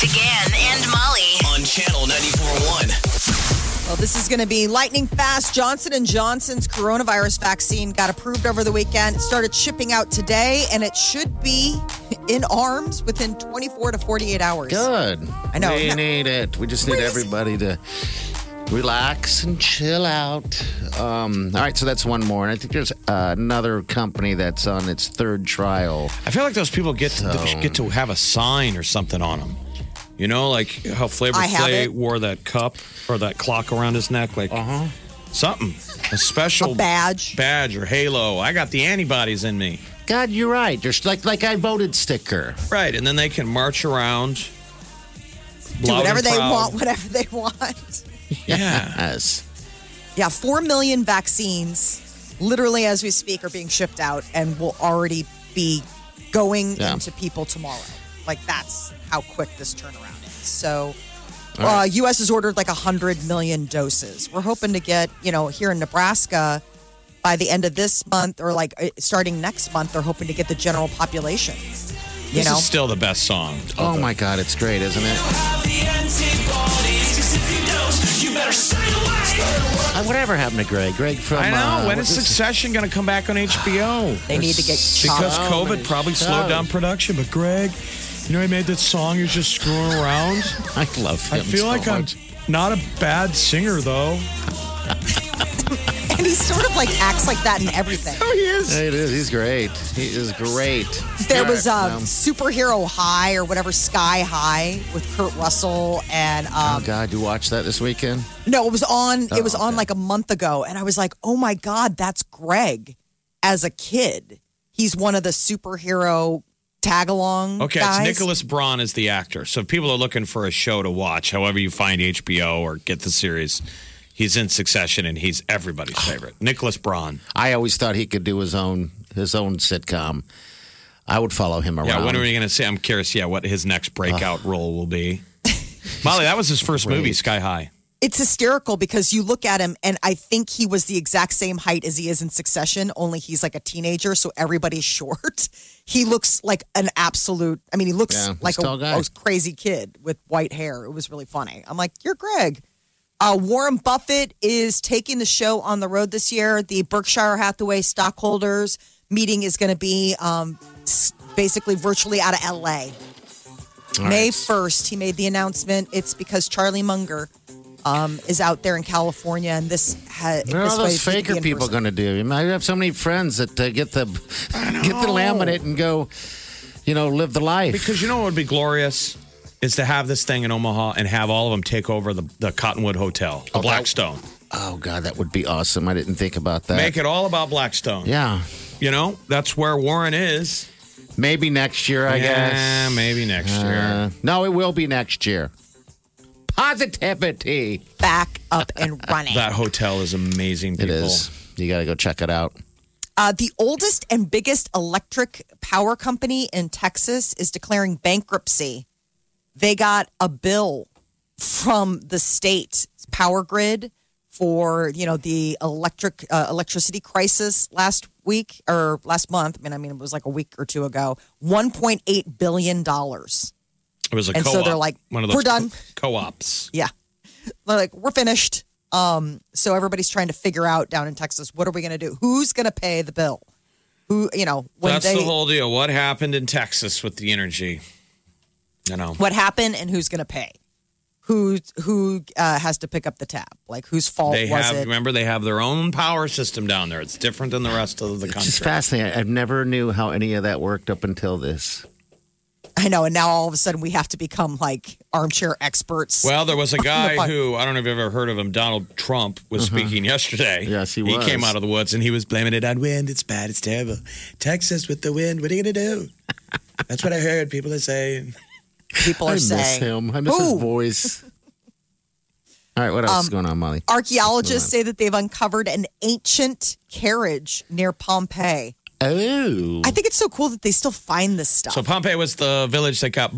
Big Party began and Molly. on channel 94.1. Well, this is going to be lightning fast. Johnson and Johnson's coronavirus vaccine got approved over the weekend. It started shipping out today, and it should be in arms within 24 to 48 hours. Good. I know. We No- need it. We just need Crazy. everybody to relax and chill out. Um, all right, so that's one more. And I think there's uh, another company that's on its third trial. I feel like those people get to, get to have a sign or something on them. You know, like how Flavor I have Flav wore that cup or that clock around his neck, like uh-huh. something, a special A badge. badge or halo. I got the antibodies in me, God, you're right. There's like like I voted sticker. right? And then they can march around, Do whatever they want, whatever they want. Yeah, Yes. Yeah, 4 million vaccines, literally as we speak, are being shipped out and will already be going Yeah. into people tomorrow. Like, that's how quick this turnaround is. So, All uh. U.S. has ordered like 100 million doses. We're hoping to get, you know, here in Nebraska by the end of this month or like uh, starting next month, they're hoping to get the general population. You this know, is still the best song. Oh my God, it's great, isn't it? Uh, whatever happened to Greg? Greg from. I know. Uh, when what's is his- Succession going to come back on HBO? they need to get Because chopped. So COVID probably slowed down production. But Greg, you know, he made that song. He was just screwing around. I love him. I feel so like much. I'm not a bad singer, though. and he sort of like acts like that in everything. Oh, he is. He is. He's great. He is great. There was a Um, superhero high or whatever sky high with Kurt Russell and Oh um, God, you watched that this weekend? no it was on it was Oh, on like a month ago and I was like oh my god that's Greg as a kid he's one of the superhero tag along Okay, guys. it's Nicholas Braun is the actor. So if people are looking for a show to watch, however you find HBO or get the series, he's in Succession and he's everybody's oh. favorite. Nicholas Braun. I always thought he could do his own his own sitcom. I would follow him around. Yeah, when are we going to see? I'm curious. Yeah, what his next breakout role will be. Molly, that was his first movie, Sky High. It's hysterical because you look at him and I think he was the exact same height as he is in Succession only he's like a teenager so everybody's short he looks like an absolute I mean he looks Yeah, like a a, tall guy. a crazy kid with white hair it was really funny I'm like you're Greg uh, Warren Buffett is taking the show on the road this year the Berkshire Hathaway stockholders meeting is going to be um, basically virtually out of LA All May right. 1st, he made the announcement. It's because Charlie Munger um, is out there in California, and this has. What are all those faker people going to do? You might have so many friends that uh, get the get the laminate and go, you know, live the life. Because you know what would be glorious is to have this thing in Omaha and have all of them take over the, the Cottonwood Hotel, the Oh, that- Blackstone. oh God, that would be awesome. I didn't think about that. Make it all about Blackstone. Yeah, You know, that's where Warren is. maybe next year. I yeah, guess. maybe next year. Uh, no, it will be next year. Positivity. back up and running. That hotel is amazing, It people. is. You got to go check it out. Uh, the oldest and biggest electric power company in Texas is declaring bankruptcy. They got a bill from the state power grid for you know the electric uh, electricity crisis last week or last month. I mean, I mean it was like a week or two ago. One point eight billion dollars. It was a And so co-op. they're like, one of those "We're done." co- co-ops. Yeah. They're like, we're finished. Um, so everybody's trying to figure out down in Texas, what are we going to do? Who's going to pay the bill? Who, you know, when That's they, the whole deal. What happened in Texas with the energy? You know, what happened and who's going to pay? Who, who uh, has to pick up the tab? Like, whose fault they was have. it? Remember, they have their own power system down there. It's different than the rest of the It's country. just fascinating. I- I've never knew how any of that worked up until this. I know. And now all of a sudden we have to become like armchair experts. Well, there was a guy who I don't know if you've ever heard of him. Donald Trump was speaking yesterday. Uh-huh. Yes, he was. He came out of the woods and he was blaming it on wind. It's bad. It's terrible. Texas with the wind. What are you gonna do? That's what I heard. People are saying. People are I miss him. I miss Who? his voice. All right, what else is going on, Molly? Archaeologists say that they've uncovered an ancient carriage near Pompeii. Oh, I think it's so cool that they still find this stuff. So Pompeii was the village that got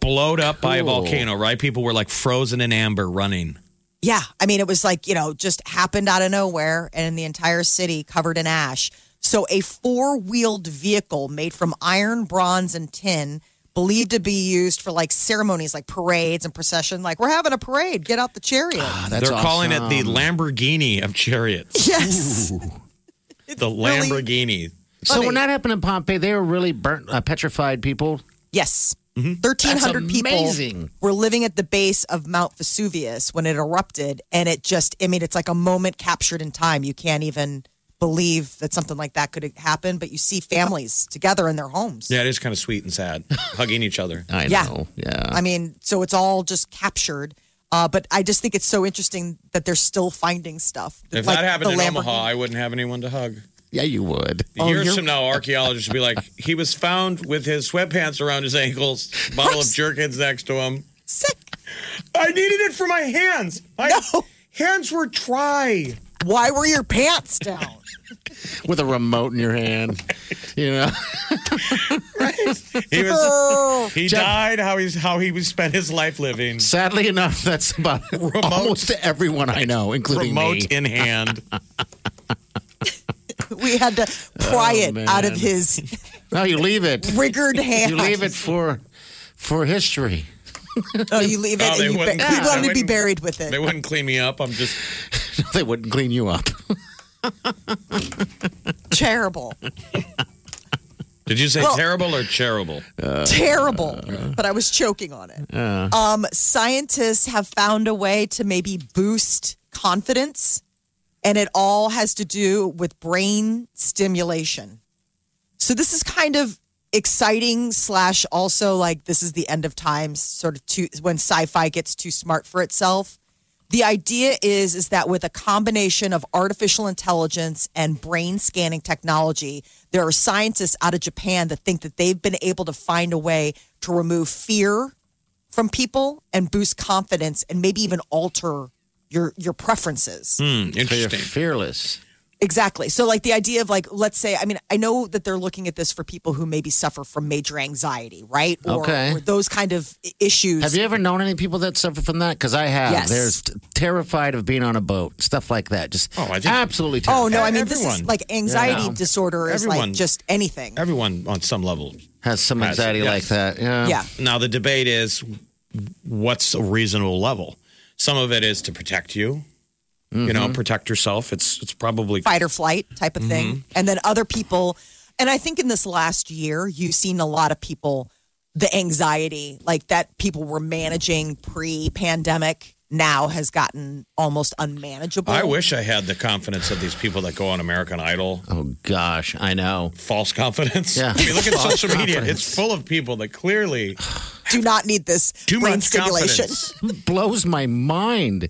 blowed up by a volcano, right? People were like frozen in amber running. Yeah, I mean, it was like, you know, just happened out of nowhere and the entire city covered in ash. So, a four wheeled vehicle made from iron, bronze, and tin, believed to be used for like ceremonies like parades and procession. Like, we're having a parade, get out the chariot. Ah, that's They're calling it the. Lamborghini of chariots. yes. The really- Lamborghini. So when that happened in Pompeii, they were really burnt, uh, petrified people. Yes. Mm-hmm. 1,300 That's people amazing. were living at the base of Mount Vesuvius when it erupted. And it just, I mean, it's like a moment captured in time. You can't even believe that something like that could happen, but you see families together in their homes. Yeah, it is kind of sweet and sad, hugging each other. I Yeah. know. Yeah. I mean, so it's all just captured. Uh, but I just think it's so interesting that they're still finding stuff. If Like that happened in Lamborghini. Omaha, I wouldn't have anyone to hug. Yeah, you would. Oh, Years you're- from now, archaeologists would be like, he was found with his sweatpants around his ankles, bottle of Jergens next to him. Sick. I needed it for my hands. My No. hands were dry. Why were your pants down? With a remote in your hand. You know? He was Oh, he died how he's how he was spent his life living. Sadly enough, that's about almost everyone I know, including Remote me. in hand. we had to pry Oh, it man. out of his No, you leave it. riggered hand. You leave it for for history. Oh, you leave it. Oh, they and you, wouldn't- you they to be wouldn't- buried with it. They wouldn't clean me up. I'm just they wouldn't clean you up. Terrible. Did you say Well- terrible or charitable? Terrible. But I was choking on it. Um, scientists have found a way to maybe boost confidence, and it all has to do with brain stimulation. So this is kind of exciting slash also like this is the end of times sort of too when sci-fi gets too smart for itself the idea is is that with a combination of artificial intelligence and brain scanning technology there are scientists out of japan that think that they've been able to find a way to remove fear from people and boost confidence and maybe even alter your your preferences hmm, So you're interesting. fearless. Exactly. So, like the idea of like, let's say, I mean, I know that they're looking at this for people who maybe suffer from major anxiety, right? Or, Okay. or those kind of issues. Have you ever known any people that suffer from that? Because I have. Yes. There's t- terrified of being on a boat, stuff like that. Just Oh, I think- absolutely Oh no! I mean, this is like anxiety Yeah. disorder is like Everyone. just anything. Everyone on some level. has some Has it, anxiety yes. like that. Yeah. yeah, Now the debate is what's a reasonable level? Some of it is to protect you. You know, protect yourself. It's it's probably fight or flight type of Mm-hmm. thing. And then other people, and I think in this last year, you've seen a lot of people, the anxiety like that people were managing pre-pandemic now has gotten almost unmanageable. I wish I had the confidence of these people that go on American Idol. Oh gosh, I know. False confidence. Yeah. I mean, look at False social media. It's full of people that clearly do not need this too brain much stimulation. confidence. blows my mind.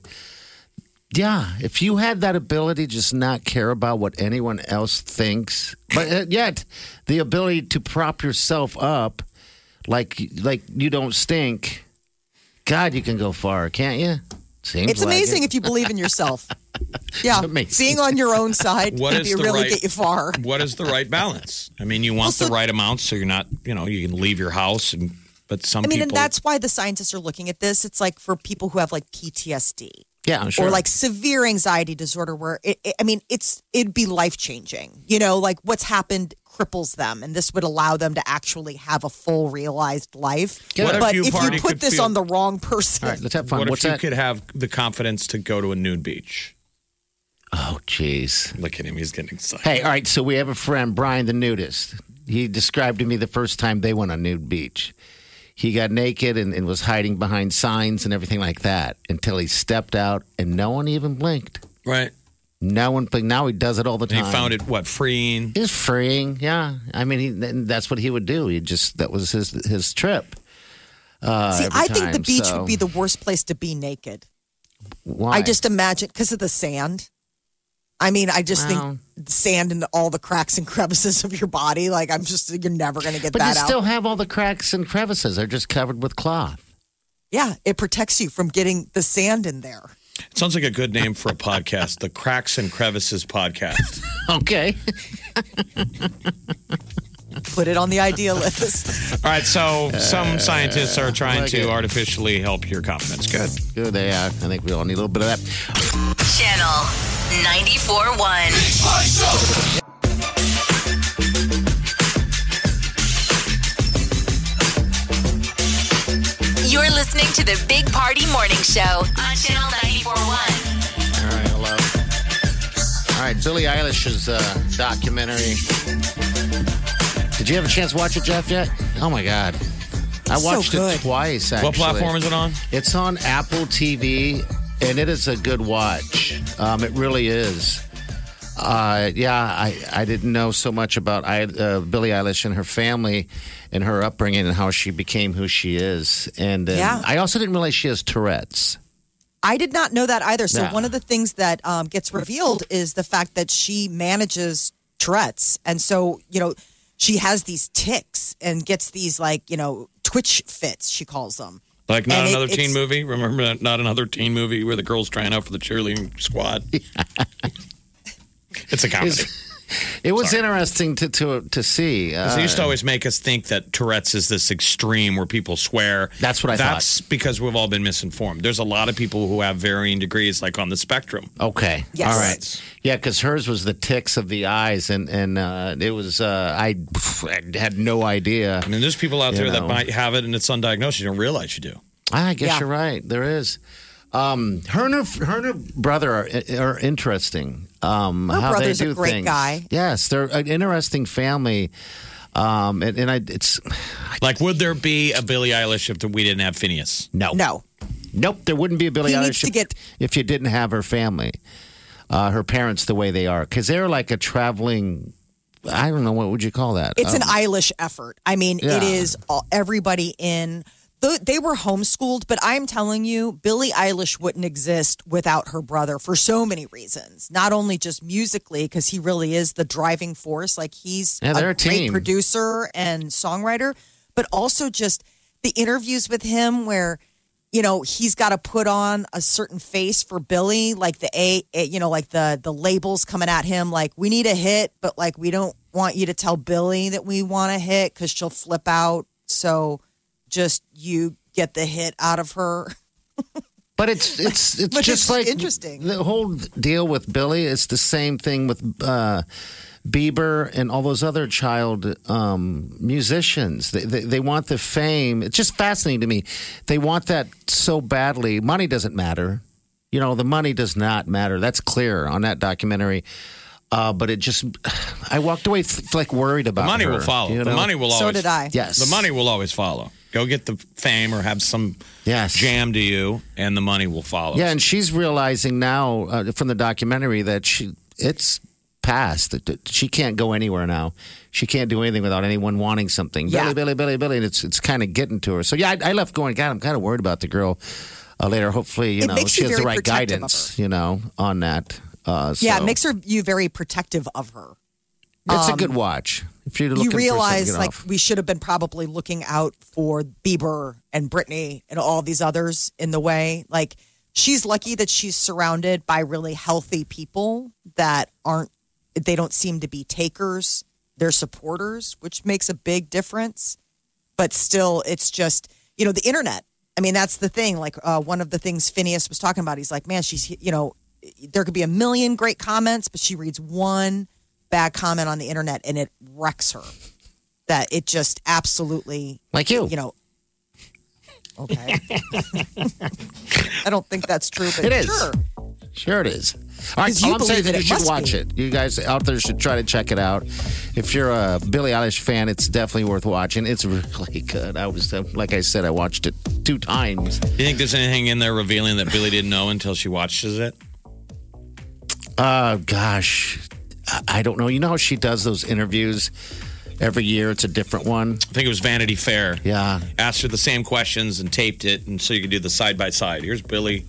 Yeah, if you had that ability, just not care about what anyone else thinks, but uh, yet the ability to prop yourself up, like like you don't stink. God, you can go far, can't you? Seems It's like amazing it. if you believe in yourself. Yeah, amazing. being on your own side What can is be the really right- get you far. What is the right balance? I mean, you want Also- the right amount so you're not, you know, you can leave your house and but some I mean, people and that's why the scientists are looking at this. It's like for people who have like PTSD yeah, I'm sure. or like severe anxiety disorder, where it, it, I mean, it's it'd be life changing. You know, like what's happened cripples them, and this would allow them to actually have a full realized life. What if but you, if you put this feel- on the wrong person, all right, let's have fun. what What's if you could have the confidence to go to a nude beach? oh, jeez. Look at him, he's getting excited. Hey, all right. So we have a friend, Brian the nudist. He described to me the first time they went on nude beach. He got naked and, and was hiding behind signs and everything like that until he stepped out and no one even blinked. Right. No one blinked. Now he does it all the And time. he found it what freeing. It's freeing. Yeah. I mean, he, that's what he would do. He just, that was his, his trip. Uh, see, every I think the beach so- would be the worst place to be naked. Why? I just imagine because of the sand. I mean, I just Wow. think sand into all the cracks and crevices of your body. Like I'm just you're never going to get But that you out. still have all the cracks and crevices. They're just covered with cloth. yeah, it protects you from getting the sand in there. It sounds like a good name for a podcast, the Cracks and Crevices podcast. Okay. Put it on the idea list. All right, so some uh, scientists are trying like to it. artificially help your confidence. Good. Good they are. I think we all need a little bit of that. Channel 94.1. listening to the Big Party Morning Show on Channel 94.1. All right, hello. All right, Billie Eilish's uh, documentary. Did you have a chance to watch it, Jeff, yet? Oh, my God. I watched good. it twice, actually. What platform is it on? It's on Apple TV, and it is a good watch. Um, it really is. Uh, yeah, I, I didn't know so much about I, uh, Billie Eilish and her family and her upbringing and how she became who she is. And uh, Yeah. I also didn't realize she has Tourette's. I did not know that either. So Yeah. one of the things that um, gets revealed is the fact that she manages Tourette's, and so you know she has these ticks and gets these like you know twitch fits. She calls them. Like not And it- another teen it's- movie? Remember that? Not another teen movie where the girl's trying out for the cheerleading squad? it's a comedy. It was interesting to to to see. Uh, They used to always make us think that Tourette's is this extreme where people swear. That's what I thought. That's because we've all been misinformed. There's a lot of people who have varying degrees, like on the spectrum. Okay. Yes. All right. Yeah, because hers was the ticks of the eyes, and and uh, it was uh, I, I had no idea. I mean, there's people out You there that might have it and it's undiagnosed. You don't realize you do. I guess Yeah. you're right. There is. Um, her and her, her and her brother are, are interesting. Um, Her how brother's they a great things. guy. Yes, they're an interesting family. Um, and, and I, it's Like, would there be a Billie Eilish if we didn't have Finneas? no, No, nope. There wouldn't be a Billie He Eilish to if, get- if you didn't have her family, uh, her parents the way they are, because they're like a traveling. I don't know what would you call that. it's an Um, Eilish effort. I mean, Yeah. it is all, everybody in. Th- They were homeschooled, but I'm telling you, Billie Eilish wouldn't exist without her brother for so many reasons. Not only just musically, because he really is the driving force. Like he's Yeah, they're a great producer and songwriter, but also just the interviews with him where you know he's got to put on a certain face for Billie, like the a, a- you know, like the the labels coming at him, like we need a hit, but like we don't want you to tell Billie that we want a hit because she'll flip out. So just you get the hit out of her. But it's it's it's But just it's like interesting. The whole deal with Billie. It's the same thing with uh, Bieber and all those other child um, musicians. They, they they want the fame. It's just fascinating to me. They want that so badly. Money doesn't matter. You know, the money does not matter. That's clear on that documentary. Uh, but it just, I walked away th- like worried about The money her, will follow. you The money will always. So did I. Yes. The money will always follow. Go get the fame or have some Yes. jam to you, and the money will follow. Yeah, and she's realizing now uh, from the documentary that she it's past. That that she can't go anywhere now. She can't do anything without anyone wanting something. Yeah. Billie, Billie, Billie, Billie. And it's it's kind of getting to her. So yeah, I, I left going. God, I'm kind of worried about the girl uh, later. Hopefully, you It know, she you has the right guidance. You know, on that. Uh, Yeah, so it makes her you very protective of her. it's a good watch. If you're looking you for something to realize like off. we should have been probably looking out for Bieber and Britney and all these others in the way. Like she's lucky that she's surrounded by really healthy people that aren't they don't seem to be takers. They're supporters, which makes a big difference. But still, it's just you know the internet. I mean, that's the thing. Like uh, one of the things Finneas was talking about. He's like, man, she's you know there could be a million great comments, but she reads one bad comment on the internet and it wrecks her. That it just absolutely, like you. you know. Okay. I don't think that's true, but It is. sure. Sure, it is. All right, 'Cause you all I'm saying is that you should watch be. it. You guys out there should try to check it out. If you're a Billie Eilish fan, it's definitely worth watching. It's really good. I was, uh, like I said, I watched it two times. Do you think there's anything in there revealing that Billie didn't know until she watches it? Uh, gosh, I- I don't know. You know how she does those interviews every year? It's a different one. I think it was Vanity Fair. Yeah. Asked her the same questions and taped it, and so you could do the side by side. Here's Billie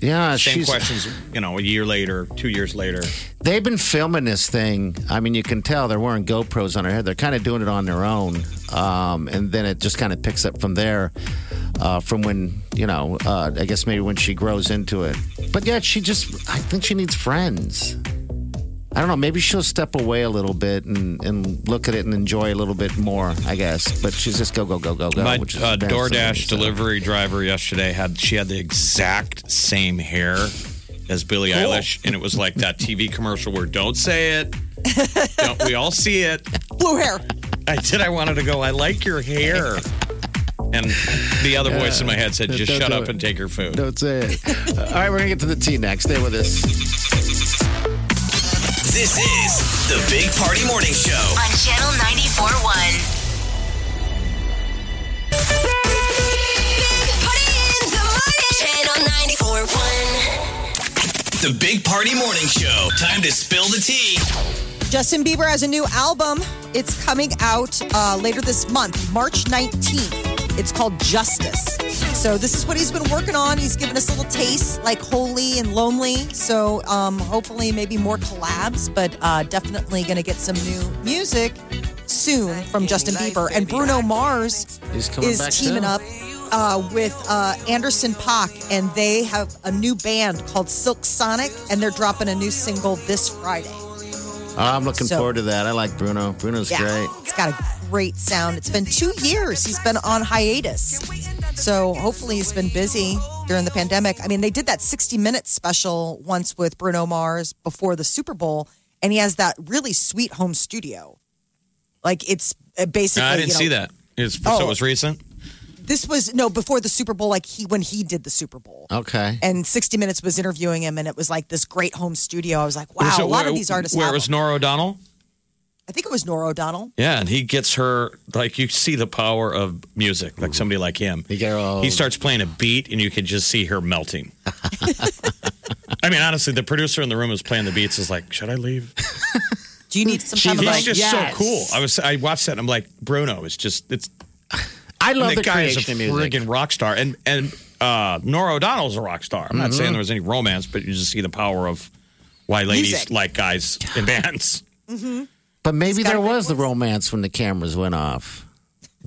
Yeah, Same questions, you know, a year later, two years later. They've been filming this thing. I mean, you can tell they're wearing GoPros on their head. They're kind of doing it on their own, um, and then it just kind of picks up from there. Uh, from when you know, uh, I guess maybe when she grows into it. But yeah, she just. I think she needs friends. I don't know. Maybe she'll step away a little bit and, and look at it and enjoy a little bit more. I guess. But she's just go go go go go. My which uh, DoorDash delivery driver yesterday had she had the exact same hair as Billie Eilish, and it was like that TV commercial where "Don't say it." Don't, we all see it. Blue hair. I did. I wanted to go. I like your hair. And the other voice in my head said, "Just shut up it. and take your food." Don't say it. All right, we're gonna get to the tea next. Stay with us. This is the Big Party Morning Show. On Channel 94.1. Channel 94.1. The Big Party Morning Show. Time to spill the tea. Justin Bieber has a new album. It's coming out uh, later this month, March 19th. It's called Justice. So this is what he's been working on. He's given us a little taste, like Holy and Lonely. So um, hopefully, maybe more collabs, but uh, definitely going to get some new music soon from Justin Bieber and Bruno Mars is back teaming up uh, with uh, Anderson Paak, and they have a new band called Silk Sonic, and they're dropping a new single this Friday. Oh, I'm looking So- forward to that. I like Bruno. Bruno's Yeah, great. it's got a great sound. It's been two years he's been on hiatus, so hopefully he's been busy during the pandemic. I mean, they did that 60 minute special once with Bruno Mars before the Super Bowl, and he has that really sweet home studio. Like it's uh, basically. No, I didn't you know, see that. It's, So Oh. it was recent. This was no before the Super Bowl, like he when he did the Super Bowl. Okay. And 60 Minutes was interviewing him, and it was like this great home studio. I was like, wow, So a lot where- of these artists. Where have was them. Norah O'Donnell? I think it was Norah O'Donnell. Yeah, and he gets her like you see the power of music, like somebody like him. You get all- He starts playing a beat, and you can just see her melting. I mean, honestly, the producer in the room is playing the beats. Is like, should I leave? Do you need some She's time of He's like, like? just yes. so cool. I was, I watched that, and I'm like, Bruno is just it's I love the the guy is a creation of music. friggin' rock star, and and uh, Norah O'Donnell's a rock star. I'm not Mm-hmm. saying there was any romance, but you just see the power of why ladies Music. like guys in bands. But maybe there was the romance when the cameras went off.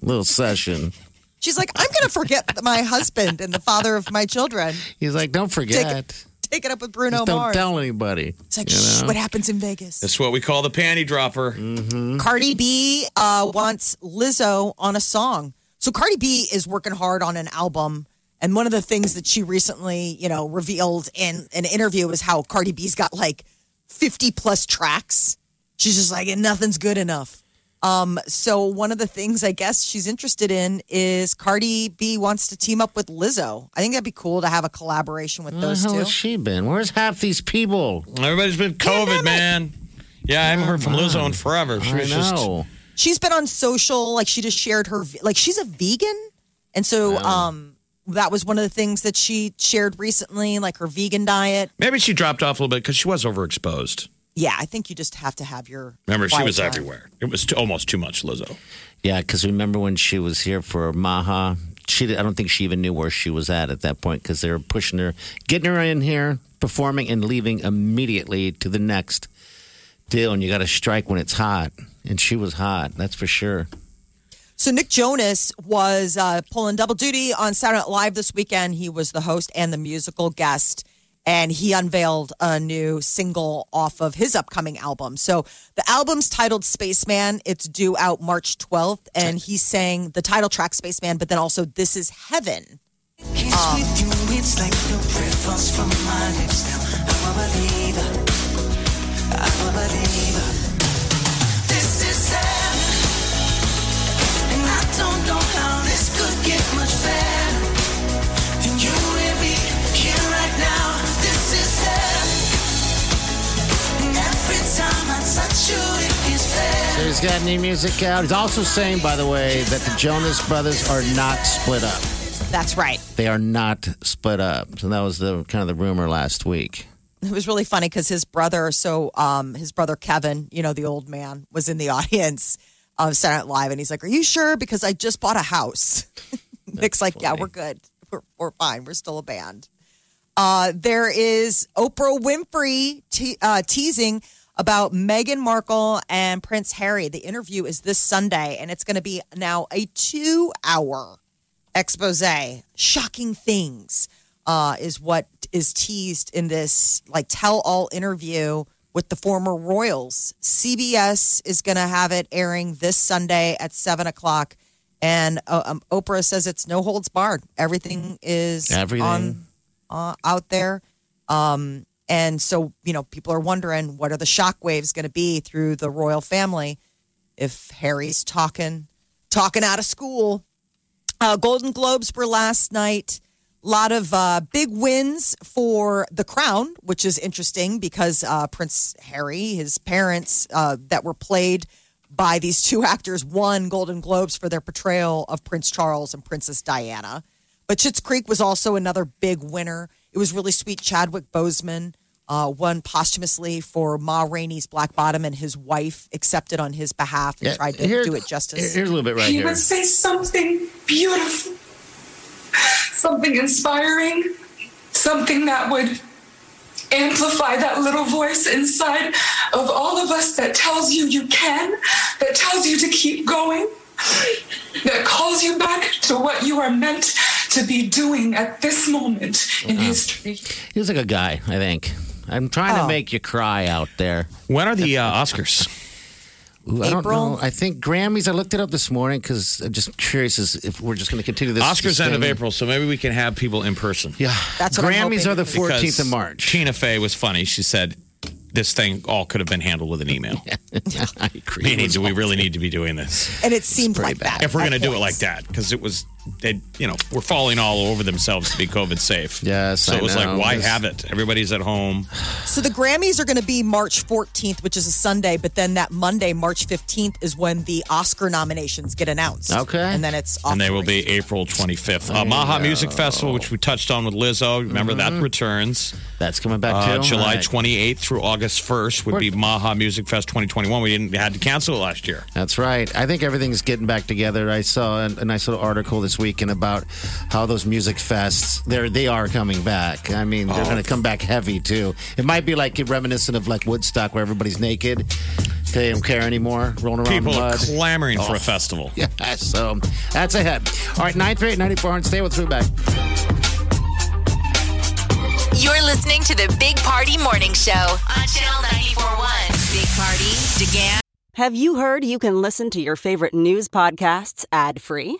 Little session. She's like, I'm going to forget my husband and the father of my children. He's like, don't forget. Take it up with Bruno Just don't Mars. tell anybody. it's like, shh, what happens in Vegas? That's what we call the panty dropper. Cardi B uh, wants Lizzo on a song. So Cardi B is working hard on an album. And one of the things that she recently, you know, revealed in an interview is how Cardi B's got like 50 plus tracks. She's just like, and nothing's good enough. Um, so one of the things I guess she's interested in is Cardi B wants to team up with Lizzo. I think that'd be cool to have a collaboration with Where the those hell two. has she been? Where's half these people? Everybody's been COVID, man. Yeah, I haven't heard from Lizzo in forever. She I was just know. She's been on social like she just shared her like she's a vegan and so um that was one of the things that she shared recently like her vegan diet maybe she dropped off a little bit because she was overexposed. yeah i think you just have to have your Remember, she quiet was time. everywhere. It was too, almost too much Lizzo. Yeah, because remember when she was here for Maha? She, I don't think she even knew where she was at at that point because they were pushing her, getting her in here, performing, and leaving immediately to the next deal. And you got to strike when it's hot, and she was hot. That's for sure. so nick jonas was uh, pulling double duty on saturday night live this weekend he was the host and the musical guest and he unveiled a new single off of his upcoming album. So the album's titled Spaceman. It's due out March 12th, and he's saying the title track Spaceman, but then also This is Heaven. Kiss got new music out. He's also saying, by the way, that the Jonas Brothers are not split up. That's right. They are not split up. So that was the kind of the rumor last week. It was really funny because his brother, so um, his brother Kevin, you know, the old man, was in the audience of Saturday Night Live, and he's like, "Are you sure? Because I just bought a house." Nick's like, "Yeah, we're good. We're, we're fine. We're still a band." Uh, there is Oprah Winfrey te- uh, teasing about Meghan Markle and Prince Harry. The interview is this Sunday, and it's going to be now a two-hour expose. Shocking things uh, is what is teased in this like tell-all interview with the former royals. CBS is going to have it airing this Sunday at seven o'clock, and uh, um, Oprah says it's no holds barred. Everything is Everything. on uh, out there. Um, and so, you know, people are wondering what are the shockwaves going to be through the royal family if Harry's talking talking out of school. Uh, Golden Globes were last night. A lot of uh, big wins for The Crown, which is interesting because uh, Prince Harry, his parents uh, that were played by these two actors, won Golden Globes for their portrayal of Prince Charles and Princess Diana. But Schitt's Creek was also another big winner. It was really sweet. Chadwick Boseman uh, won posthumously for Ma Rainey's Black Bottom, and his wife accepted on his behalf and Yeah, tried to here- do it justice. Here's a little bit right he here. would say something beautiful, something inspiring, something that would amplify that little voice inside of all of us that tells you you can, that tells you to keep going, that calls you back to what you are meant to be doing at this moment in history. He's like a good guy, I think. I'm trying Oh. to make you cry out there. When are the uh, Oscars? Ooh, I don't April? know. I think Grammys. I looked it up this morning because I'm just curious as if we're just going to continue this. Oscars this end of. April, so maybe we can have people in person. Yeah, That's what I'm Grammys are the 14th Because of March. Tina Fey was funny. She said this thing all could have been handled with an email. yeah, I agree. Meaning, It was do we really need to be doing this? and it seemed like bad. that. If we're going to do it like that, because it was, they, you know, we're falling all over themselves to be COVID safe. Yes, So I it was know. like, why This- have it? Everybody's at home. So the Grammys are going to be March 14th, which is a Sunday, but then that Monday, March 15th, is when the Oscar nominations get announced. Okay. And then it's off and they the will be. April 25th. Uh, Maha Music Festival, which we touched on with Lizzo. Remember that returns. That's coming back Uh, too. July All right. 28th through August 1st would be Maha Music Fest 2021. We didn't had to cancel it last year. That's right. I think everything's getting back together. I saw a, a nice little article this weekend about how those music fests they're they are coming back. I mean, they're Oh. going to come back heavy too. It might be like reminiscent of like Woodstock, where everybody's naked. They don't care anymore, rolling around People in are mud. clamoring for Oh. a festival. Yeah, so that's ahead. All right, 938 9400. Stay with Throwback. You're listening to the Big Party Morning Show on Channel 941. Big Party, DeGan, Have you heard you can listen to your favorite news podcasts ad free?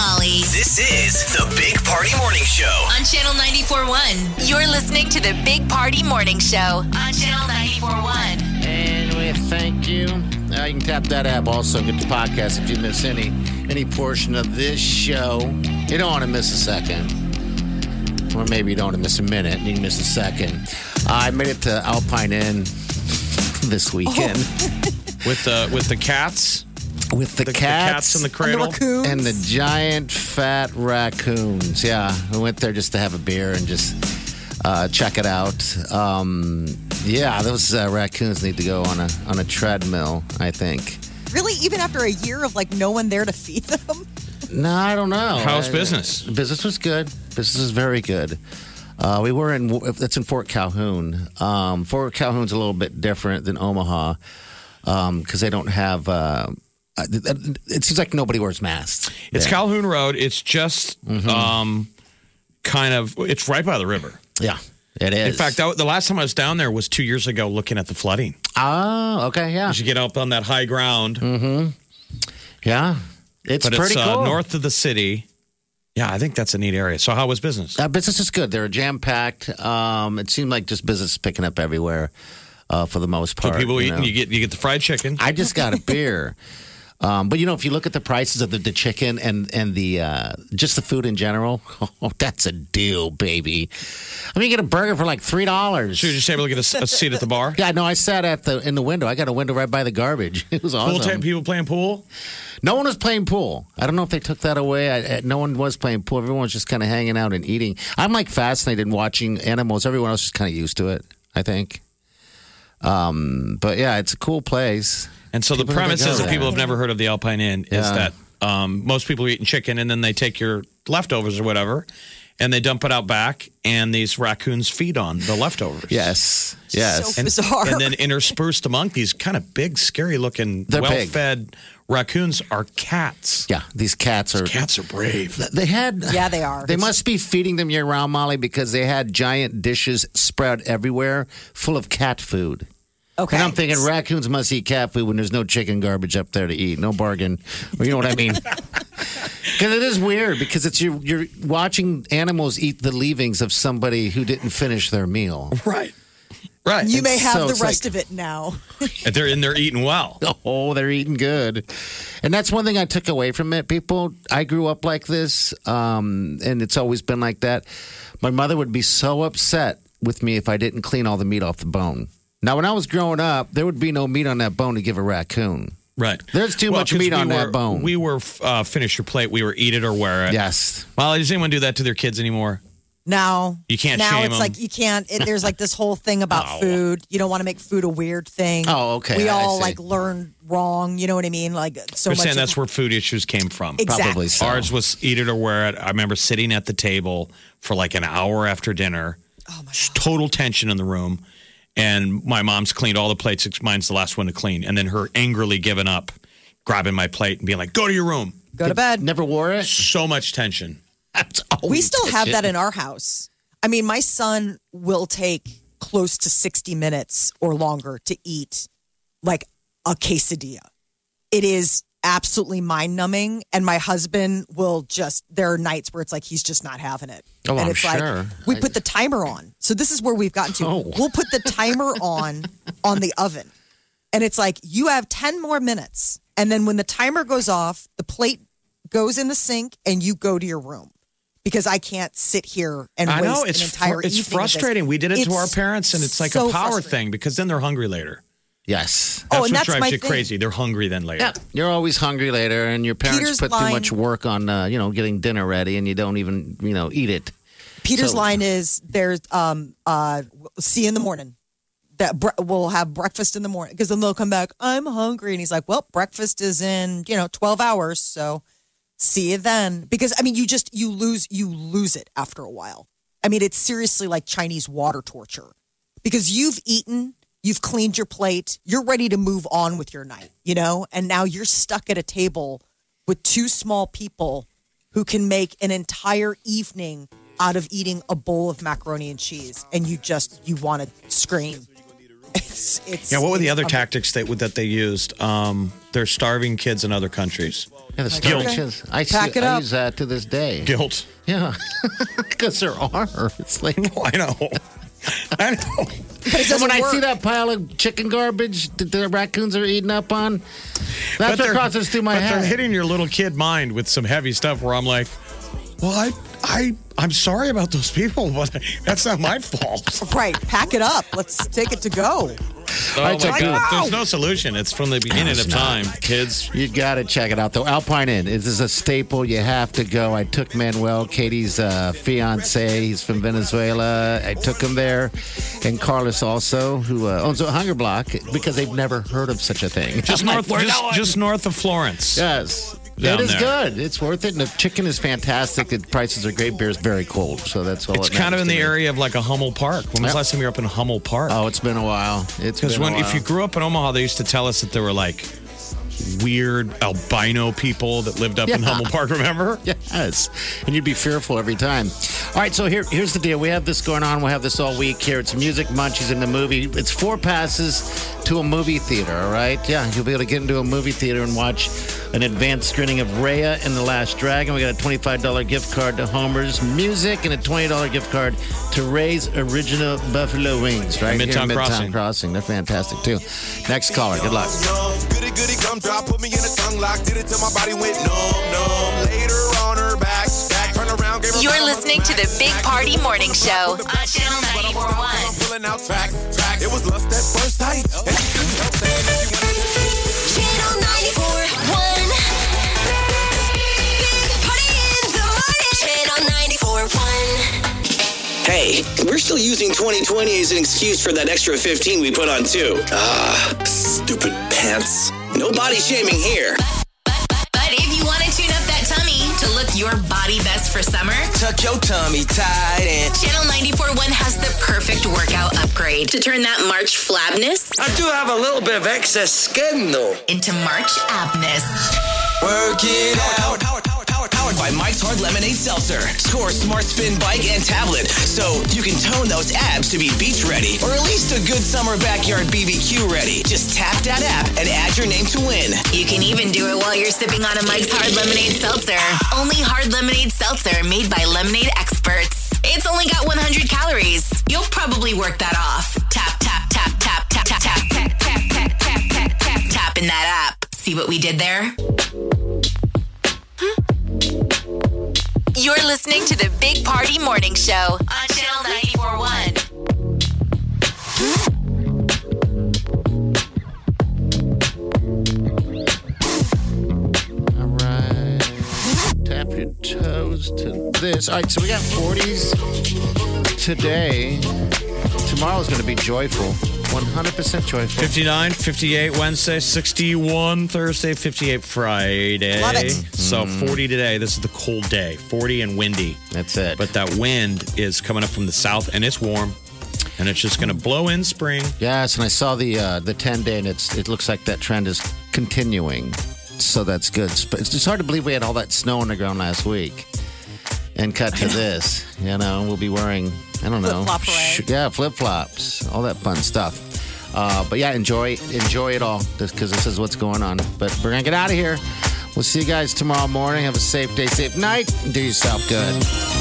And Molly This is the Big Party Morning Show. on Channel 941. You're listening to the Big Party Morning Show on Channel 941. And we thank you. Uh, you can tap that app also. Get the podcast if you miss any any portion of this show. You don't want to miss a second. Or maybe you don't want to miss a minute. You can miss a second. I made it to Alpine Inn this weekend With the with the cats, with the, the, the cats, cats in the And the cradle. raccoons. and the giant fat raccoons. Yeah, we went there just to have a beer and just uh, check it out. Um, yeah, those uh, raccoons need to go on a on a treadmill. I think. really, even after a year of like no one there to feed them? No, I don't know. How's I- business? Business was good. Business is very good. Uh, we were in that's in Fort Calhoun. Um, Fort Calhoun's a little bit different than Omaha because they don't have. Uh, uh, it seems like nobody wears masks. It's there. Calhoun Road. It's just Mm-hmm. um, kind of it's right by the river. Yeah. It is. In fact, that, the last time I was down there was two years ago looking at the flooding. oh, okay, yeah, As you get up on that high ground, yeah. It's but pretty it's cool. uh, north of the city. Yeah, I think that's a neat area. So, how was business? Uh, business is good. They're jam packed. Um, it seemed like just business is picking up everywhere uh, for the most So part. people you eating, know. you get you get the fried chicken. I just got a beer. Um, but you know, if you look at the prices of the, the chicken and and the uh, just the food in general, oh, that's a deal, baby. I mean, you get a burger for like three dollars. Should you just able to get a seat at the bar? Yeah, no, I sat at the in the window. I got a window right by the garbage. It was Pool awesome. type people playing pool. No one was playing pool. I don't know if they took that away. I, I- no one was playing pool. Everyone was just kind of hanging out and eating. I'm like fascinated in watching animals. Everyone else is kind of used to it. I think. Um, but yeah, it's a cool place. And so the People never premise is that people have never heard of the Alpine Inn is Yeah. that um, most people are eating chicken and then they take your leftovers or whatever and they dump it out back and these raccoons feed on the leftovers. Yes, yes. So bizarre. And then interspersed among these kind of big, scary looking, They're well big. fed raccoons are cats. yeah, these cats are. Cats are brave. They had. Yeah, they are. They must be feeding them year round, Molly, because they had giant dishes spread everywhere full of cat food. Okay. And I'm thinking raccoons must eat cat food when there's no chicken garbage up there to eat. No bargain. Or you know what I mean? Because it is weird because it's you're, you're watching animals eat the leavings of somebody who didn't finish their meal. Right. Right. You may have so the rest like- of it now. And they're in there eating well. Oh, they're eating good. And that's one thing I took away from it. People, I grew up like this, um, and it's always been like that. My mother would be so upset with me if I didn't clean all the meat off the bone. Now, when I was growing up, there would be no meat on that bone to give a raccoon. Right. There's too much meat we on that bone. We were uh, finish your plate. We were eat it or wear it. Yes. Well, does anyone do that to their kids anymore? Now You can't Now shame it's 'em. like you can't. It, there's like this whole thing about Oh. food. You don't want to make food a weird thing. Oh, okay, We all like learn wrong. You know what I mean? Like so They're much. saying that's where food issues came from. Exactly. Probably so. Ours was eat it or wear it. I remember sitting at the table for like an hour after dinner. Oh my Just Total tension in the room. And my mom's cleaned all the plates. Mine's the last one to clean. And then her angrily giving up, grabbing my plate and being like, go to your room. Go to bed. Never wore it? So much tension. We always still have that in our house. I mean, my son will take close to 60 minutes or longer to eat like a quesadilla. It is absolutely mind numbing. And my husband will just, there are nights where it's like he's just not having it. Oh, and I'm it's sure. like, we I- put the timer on. So this is where we've gotten to. Oh. We'll put the timer on on the oven. And it's like, you have 10 more minutes. And then when the timer goes off, the plate goes in the sink and you go to your room. Because I can't sit here and I waste know an it's entire fr- it's evening of this. frustrating. We did it to our parents, and it's like so a power thing because then they're hungry later. Yes. That's Oh, what and that's drives my you thing. crazy. They're hungry then later. Yeah, you're always hungry later, and your parents Peter's put line- too much work on, uh, you know, getting dinner ready, and you don't even, you know, eat it. Peter's So- line is there's um uh see you in the morning. That bre- we'll have breakfast in the morning because then they'll come back. I'm hungry, and he's like, "Well, breakfast is in you know 12 hours, so see you then." Because I mean, you just you lose you lose it after a while. I mean, it's seriously like Chinese water torture because you've eaten, you've cleaned your plate, you're ready to move on with your night, you know, and now you're stuck at a table with two small people who can make an entire evening out of eating a bowl of macaroni and cheese, and you just you want to scream. It's, it's Yeah, what were the other um, tactics that that they used? Um, they're starving kids in other countries. Yeah, the Guilt. starches. I, Pack see, it I up. use that to this day. Guilt. Yeah, because there are. It's like Oh, I know. I know. But it doesn't when I see that pile of chicken garbage that the raccoons are eating up on, that's what they're- crosses through my but head. they're hitting your little kid mind with some heavy stuff where I'm like, well, I, I, I'm sorry about those people, but that's not my fault. right, pack it up. Let's take it to go. Oh I my check God. There's no solution. It's from the beginning of not. time. Kids, You got to check it out, though. Alpine Inn. This is a staple. You have to go. I took Manuel, Katie's uh, fiance. He's from Venezuela. I took him there. And Carlos also, who uh, owns a hunger block because they've never heard of such a thing. just I'm like, north, just, just north of Florence. Yes. It is there. good. It's worth it. And the chicken is fantastic. The prices are great. Beer is very cold. So that's all It's that kind of in the me. area of like a Hummel Park. When was Yep. the last time you were up in Hummel Park? Oh, it's been a while. It's Because when a if you grew up in Omaha, they used to tell us that there were like weird albino people that lived up in Hummel Park. Remember? Yes. And you'd be fearful every time. All right, so here, here's the deal. We have this going on. We'll have this all week here. It's Music Munchies in the movie. It's four passes to a movie theater, all right? Yeah, you'll be able to get into a movie theater and watch an advanced screening of Raya and the Last Dragon. We got a $25 gift card to Homer's Music and a $20 gift card to Ray's Original Buffalo Wings, right? here in Midtown Midtown Crossing. Crossing. They're fantastic, too. Next caller. Good luck. Goody goody gum drop, put me in a tongue lock, did it till my body went numb, numb. Later on her back, back, turn around, gave her You're listening to the Big Party Morning Show on Channel 941. I'm pulling out track, track. It was lust at first sight. Hey, we're still using 2020 as an excuse for that extra 15 we put on too. Ah, stupid pants. No body shaming here. But if you want to tune up that tummy to look your body best for summer, Tuck your tummy tight and Channel 941 has the perfect workout upgrade to turn that March flabness I do have a little bit of excess skin though. into March abness. Work it out. Powered, by Mike's Hard Lemonade Seltzer. Score Smart Spin Bike and Tablet so you can tone those abs to be beach ready or at least a good summer backyard BBQ ready. Just tap that app and add your name to win. You can even do it while you're sipping on a Mike's Hard Lemonade Seltzer. Only hard lemonade seltzer made by lemonade experts. It's only got 100 calories. You'll probably work that off. Tap, tap, tap, tap, tap, tap, tap, tap, tap, tap, tap, tap, tap, that app. See what we did there? You're listening to the Big Party Morning Show on Channel 941. All right. Tap your toes to this. All right, so we got 40s today. Tomorrow's going to be joyful. 100% joyful. 59, 58 Wednesday, 61 Thursday, 58 Friday. Love it. So 40 today. This is the cold day. 40 and windy. That's it. But that wind is coming up from the south and it's warm. And it's just going to blow in spring. Yes, and I saw the uh, the 10 day, and it's it looks like that trend is continuing. So that's good. But it's just hard to believe we had all that snow on the ground last week. And cut to this, you know, we'll be wearing, I don't know. Flip-flop sh- yeah, flip flops, all that fun stuff. Uh, but yeah, enjoy enjoy it all because this is what's going on. But we're gonna get out of here. We'll see you guys tomorrow morning. Have a safe day, safe night. Do yourself good.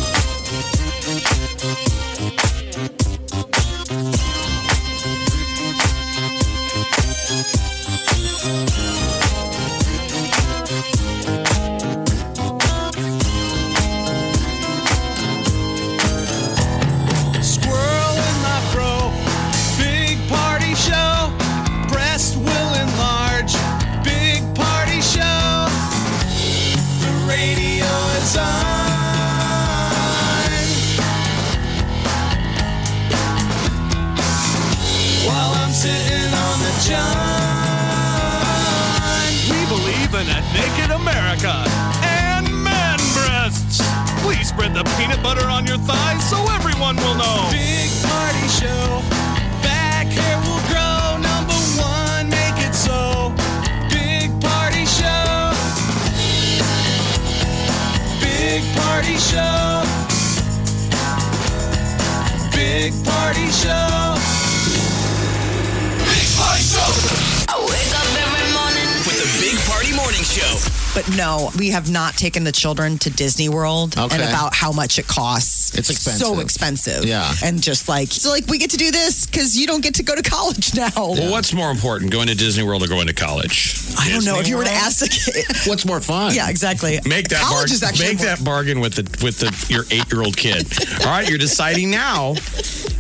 No, we have not taken the children to Disney World and about how much it costs. It's expensive. So expensive. Yeah. And just like, so like we get to do this because you don't get to go to college now. Well, what's more important, going to Disney World or going to college? I don't know. If you were to ask the kid. What's more fun? Yeah, exactly. Make that college is bargain. actually Make more- that bargain with the with the your eight year old kid. All right, you're deciding now.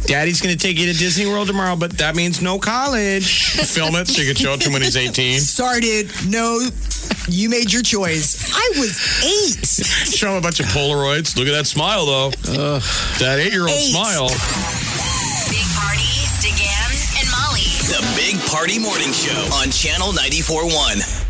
Daddy's going to take you to Disney World tomorrow, but that means no college. Film it so you can show it to him when he's 18. Sorry, dude. No, you made your choice. I was eight. Show him a bunch of Polaroids. Look at that smile, though. that eight year old Eight. smile. Big Party, DeGan, and Molly. The Big Party Morning Show on Channel 94.1.